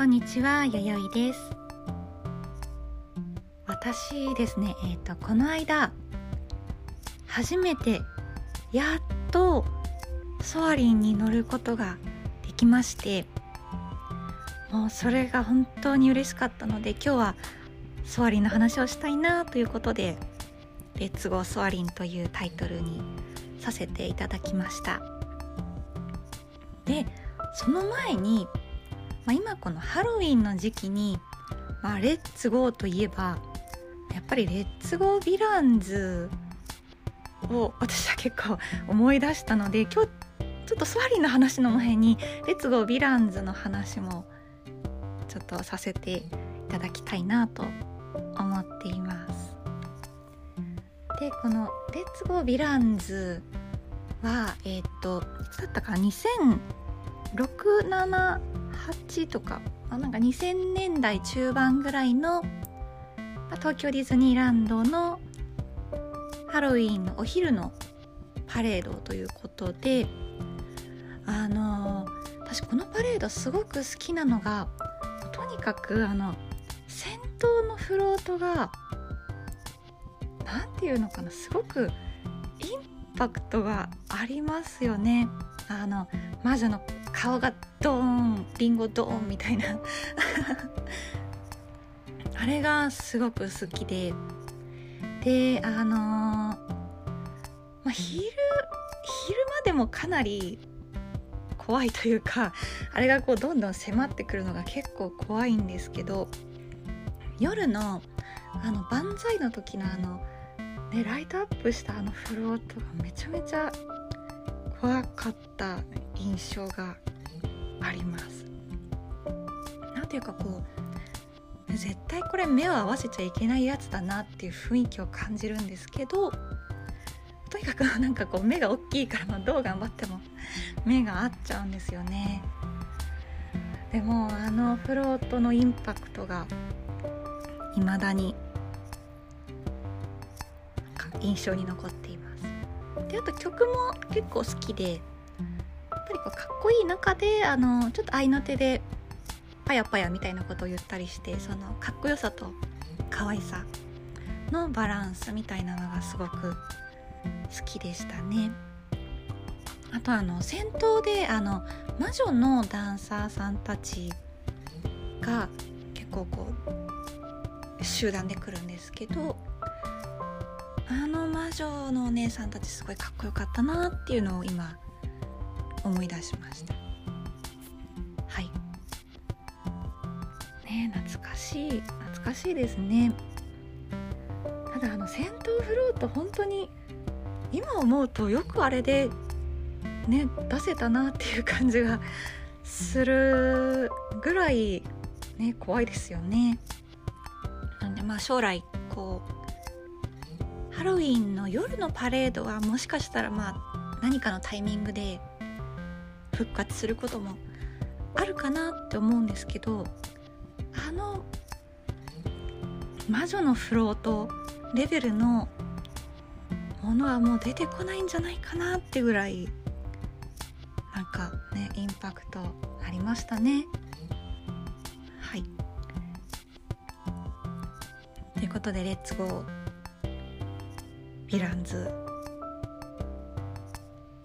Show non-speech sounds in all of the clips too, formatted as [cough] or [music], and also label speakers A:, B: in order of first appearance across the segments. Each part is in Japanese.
A: こんにちは、やよいです。私ですね、えっ、ー、とこの間初めてやっとソアリンに乗ることができましてもうそれが本当に嬉しかったので今日はソアリンの話をしたいなということで「レッツゴーソアリン」というタイトルにさせていただきました。でその前に、まあ、今このハロウィンの時期に、まあ、レッツゴーといえばやっぱりレッツゴーヴィランズを私は結構思い出したので今日ちょっとソアリンの話の前にレッツゴーヴィランズの話もちょっとさせていただきたいなと思っています。でこの「レッツゴーヴィランズは」えっ、といつだったか2006 7 2008とかあなんか2000年代中盤ぐらいの東京ディズニーランドのハロウィンのお昼のパレードということであの私このパレードすごく好きなのがとにかくあの先頭のフロートが何て言うのかなすごくインパクトがありますよね。あの魔女の顔がドーンリンゴドーンみたいな。[laughs] あれがすごく好きで。であのー、まあ、昼昼間でもかなり怖いというかあれがこうどんどん迫ってくるのが結構怖いんですけど夜のあの万歳の時のあの、ね、ライトアップしたあのフロートがめちゃめちゃ怖かった印象があります。なんていうかこう絶対これ目を合わせちゃいけないやつだなっていう雰囲気を感じるんですけどとにかく [laughs] なんかこう目が大きいから、どう頑張っても [laughs] 目が合っちゃうんですよねでもあのフロートのインパクトが未だに印象に残っていますであと曲も結構好きでかっこいい中であのちょっと合いの手でパヤパヤみたいなことを言ったりしてそのかっこよさと可愛さのバランスみたいなのがすごく好きでしたね。あとあの戦闘であの魔女のダンサーさんたちが結構こう集団で来るんですけどあの魔女のお姉さんたちすごいかっこよかったなっていうのを今思い出しました。はい。ね懐かしい。懐かしいですね。ただあの戦闘フロート本当に今思うとよくあれでね出せたなっていう感じがするぐらいね怖いですよね。なんでまあ将来こうハロウィンの夜のパレードはもしかしたらまあ何かのタイミングで復活することもあるかなって思うんですけどあの魔女のフロートレベルのものはもう出てこないんじゃないかなってぐらいなんかねインパクトありましたね。はい。ということで「レッツゴーヴィランズ」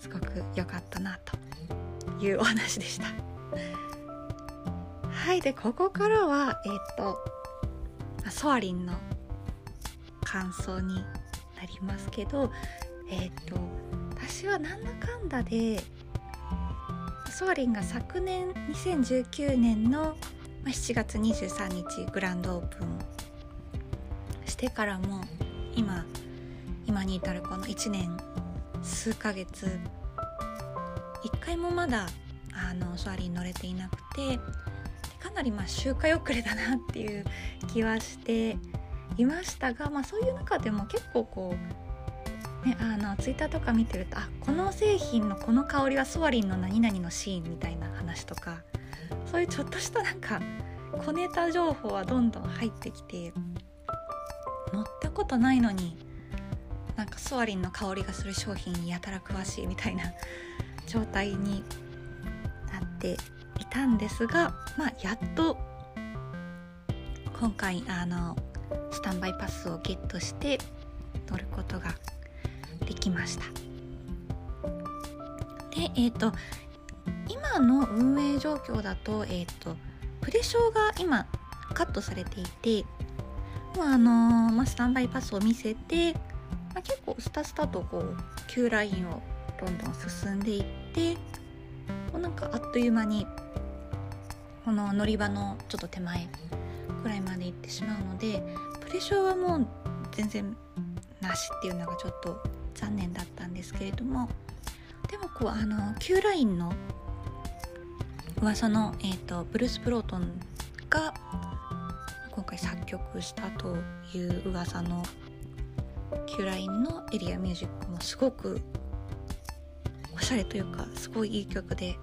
A: すごく良かったなと。いうお話でした。はいでここからはえっ、ー、とソアリンの感想になりますけどえっ、と私はなんだかんだでソアリンが昨年2019年の7月23日グランドオープンしてからも今今に至るこの1年数ヶ月1回もまだあのソアリン乗れていなくてかなりまあ周回遅れだなっていう気はしていましたが、まあ、そういう中でも結構こう、ね、あのツイッターとか見てるとあこの製品のこの香りはソアリンの何々のシーンみたいな話とかそういうちょっとしたなんか小ネタ情報はどんどん入ってきて乗ったことないのになんかソアリンの香りがする商品やたら詳しいみたいな状態になっていたんですが、まあ、やっと今回あのスタンバイパスをゲットして乗ることができました。でえっ、ー、と今の運営状況だと,、えーと、プレショーが今カットされていて、まああのま、スタンバイパスを見せて、まあ、結構スタスタとこう Q ラインをどんどん進んでいってもうなんかあっという間にこの乗り場のちょっと手前くらいまで行ってしまうのでプレショーはもう全然なしっていうのがちょっと残念だったんですけれどもでもこうあの Q ラインの噂の、えーと、ブルース・プロートンが今回作曲したという噂の Q ラインのエリアミュージックもすごくおしゃれというかすごいいい曲で。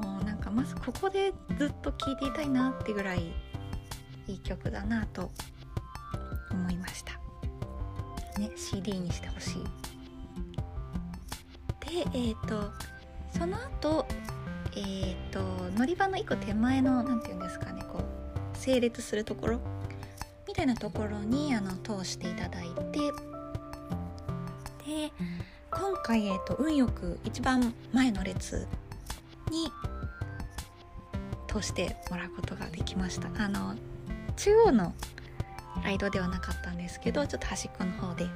A: もうなんかまずここでずっと聴いていたいなってぐらいいい曲だなと思いました。ね CD にしてほしい。でえっ、ー、とその後えーと、乗り場の1個手前の何て言うんですかねこう整列するところ？みたいなところにあの通していただいて。で今回、えーと、運よく一番前の列に通してもらうことができました。あの中央のライドではなかったんですけどちょっと端っこの方で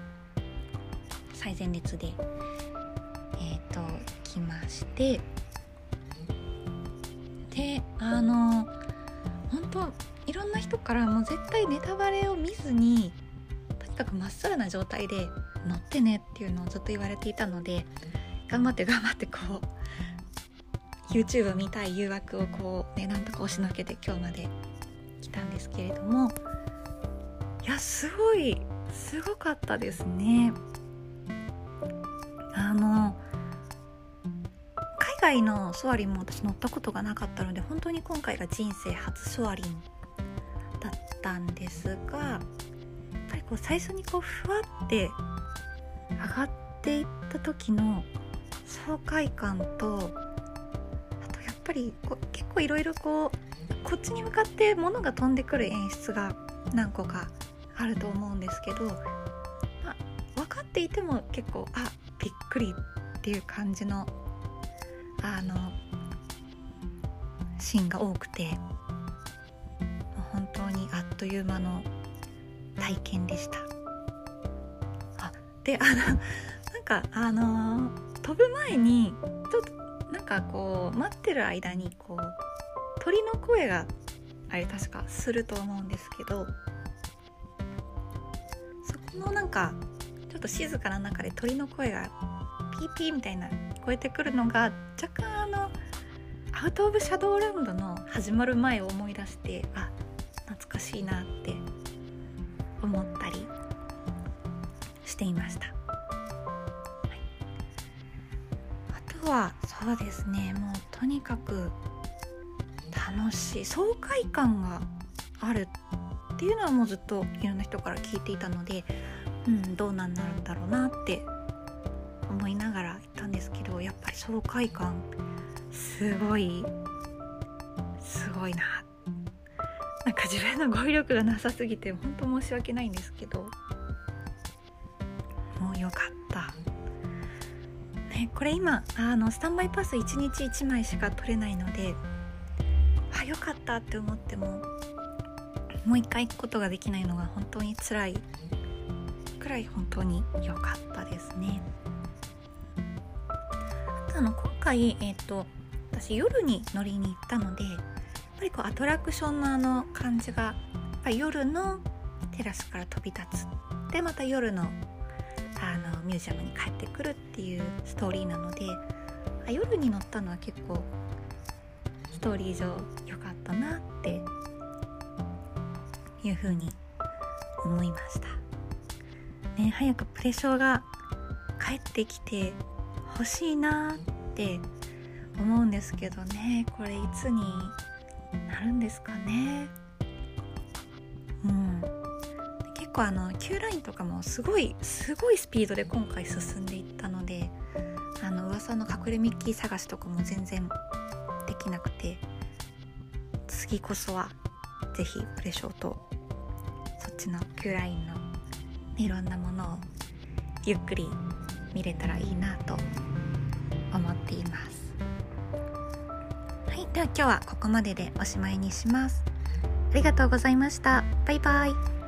A: 最前列でえっ、ー、と来まして。であの本当いろんな人からもう絶対ネタバレを見ずにかくまっさらな状態で乗ってねっていうのをずっと言われていたので頑張って頑張ってこう YouTube 見たい誘惑をこうねなんとか押しのけて今日まで来たんですけれどもいやすごいすごかったですね。あの海外のソアリンも私乗ったことがなかったので本当に今回が人生初ソアリンだったんですがぱりこう最初にこうふわって上がっていった時の爽快感とあとやっぱりこう結構いろいろこうこっちに向かって物が飛んでくる演出が何個かあると思うんですけど、まあ、分かっていても結構あびっくりっていう感じのあのシーンが多くて本当にあっという間の体験でした。あであのなんかあの飛ぶ前にちょっとなんかこう待ってる間にこう鳥の声があれ確かすると思うんですけどそこのなんかちょっと静かな中で鳥の声がピーピーみたいな聞こえてくるのが若干あのアウト・オブ・シャドウラウンドの始まる前を思い出してあ懐かしいなって思ったりしていました、はい、あとはそうですねもうとにかく楽しい爽快感があるっていうのはもうずっといろんな人から聞いていたので、うん、どうなんなるんだろうなって思いながら行ったんですけどやっぱり爽快感すごいすごいななんか自分の語彙力がなさすぎて本当申し訳ないんですけどもうよかったねこれ今あのスタンバイパス1日1枚しか取れないのであよかったって思ってももう一回行くことができないのが本当に辛いくらい本当に良かったですね。あの今回、えーと、私夜に乗りに行ったのでぱりこうアトラクションのあの感じがやっぱ夜のテラスから飛び立つでまた夜のあのミュージアムに帰ってくるっていうストーリーなので夜に乗ったのは結構ストーリー上良かったなっていうふうに思いました。ね、早くプレショーが帰ってきて欲しいなって思うんですけどねこれいつになるんですかね。うん。結構あの Q ラインとかもすごいすごいスピードで今回進んでいったのであの噂の隠れミッキー探しとかも全然できなくて次こそは是非プレショーとそっちの Q ラインのいろんなものをゆっくり見れたらいいなと思っています。では今日はここまででおしまいにします。ありがとうございました。バイバイ。